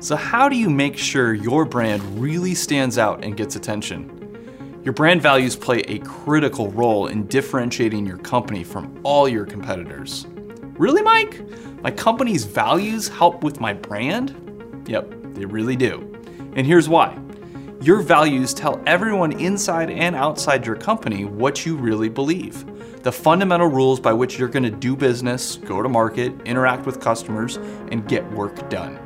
So, how do you make sure your brand really stands out and gets attention? Your brand values play a critical role in differentiating your company from all your competitors. Really, Mike? My company's values help with my brand? Yep, they really do. And here's why. Your values tell everyone inside and outside your company what you really believe the fundamental rules by which you're going to do business, go to market, interact with customers, and get work done.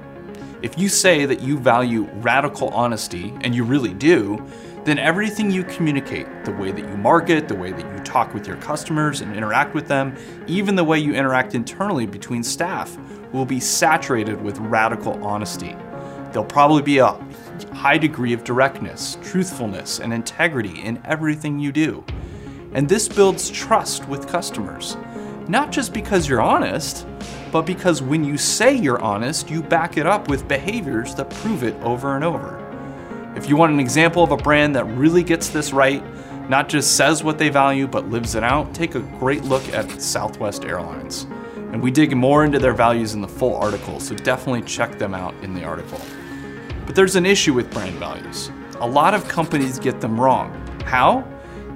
If you say that you value radical honesty, and you really do, then everything you communicate, the way that you market, the way that you talk with your customers and interact with them, even the way you interact internally between staff, will be saturated with radical honesty. There'll probably be a high degree of directness, truthfulness, and integrity in everything you do. And this builds trust with customers. Not just because you're honest, but because when you say you're honest, you back it up with behaviors that prove it over and over. If you want an example of a brand that really gets this right, not just says what they value, but lives it out, take a great look at Southwest Airlines. And we dig more into their values in the full article, so definitely check them out in the article. But there's an issue with brand values. A lot of companies get them wrong. How?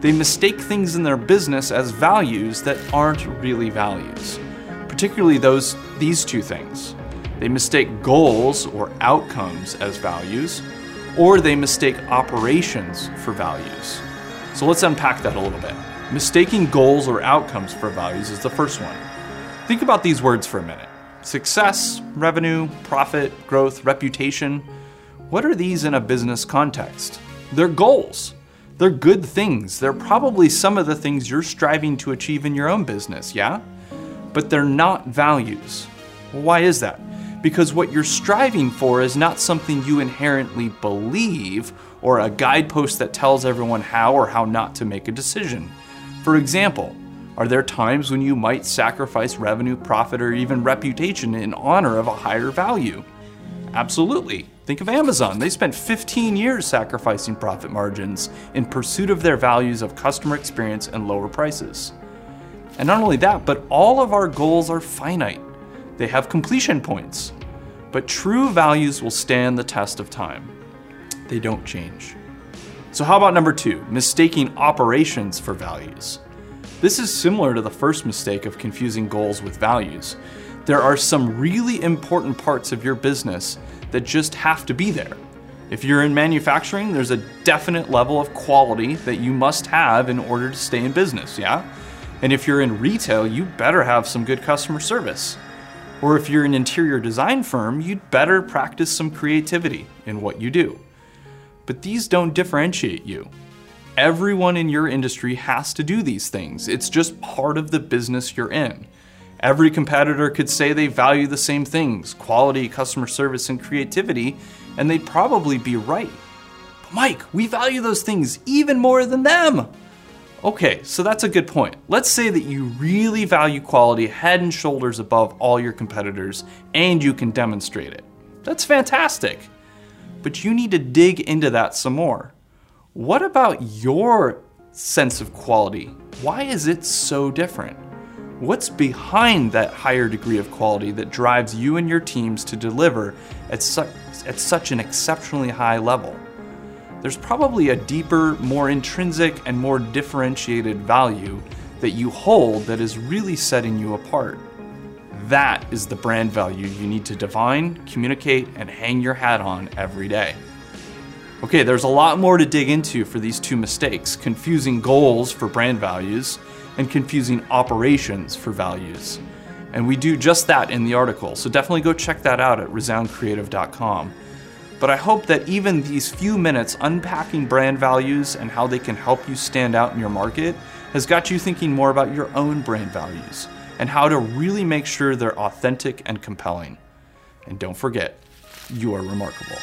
They mistake things in their business as values that aren't really values. Particularly those these two things. They mistake goals or outcomes as values, or they mistake operations for values. So let's unpack that a little bit. Mistaking goals or outcomes for values is the first one. Think about these words for a minute success, revenue, profit, growth, reputation. What are these in a business context? They're goals. They're good things. They're probably some of the things you're striving to achieve in your own business, yeah? But they're not values. why is that? Because what you're striving for is not something you inherently believe or a guidepost that tells everyone how or how not to make a decision. For example, are there times when you might sacrifice revenue, profit, or even reputation in honor of a higher value? Absolutely. Think of Amazon. They spent 15 years sacrificing profit margins in pursuit of their values of customer experience and lower prices. And not only that, but all of our goals are finite. They have completion points. But true values will stand the test of time. They don't change. So, how about number two, mistaking operations for values? This is similar to the first mistake of confusing goals with values there are some really important parts of your business that just have to be there. If you're in manufacturing, there's a definite level of quality that you must have in order to stay in business, yeah? And if you're in retail, you better have some good customer service. Or if you're an interior design firm, you'd better practice some creativity in what you do. But these don't differentiate you. Everyone in your industry has to do these things. It's just part of the business you're in. Every competitor could say they value the same things quality, customer service, and creativity, and they'd probably be right. But Mike, we value those things even more than them. Okay, so that's a good point. Let's say that you really value quality head and shoulders above all your competitors and you can demonstrate it. That's fantastic. But you need to dig into that some more. What about your sense of quality? Why is it so different? What's behind that higher degree of quality that drives you and your teams to deliver at, su- at such an exceptionally high level? There's probably a deeper, more intrinsic, and more differentiated value that you hold that is really setting you apart. That is the brand value you need to define, communicate, and hang your hat on every day. Okay, there's a lot more to dig into for these two mistakes confusing goals for brand values and confusing operations for values. And we do just that in the article, so definitely go check that out at resoundcreative.com. But I hope that even these few minutes unpacking brand values and how they can help you stand out in your market has got you thinking more about your own brand values and how to really make sure they're authentic and compelling. And don't forget, you are remarkable.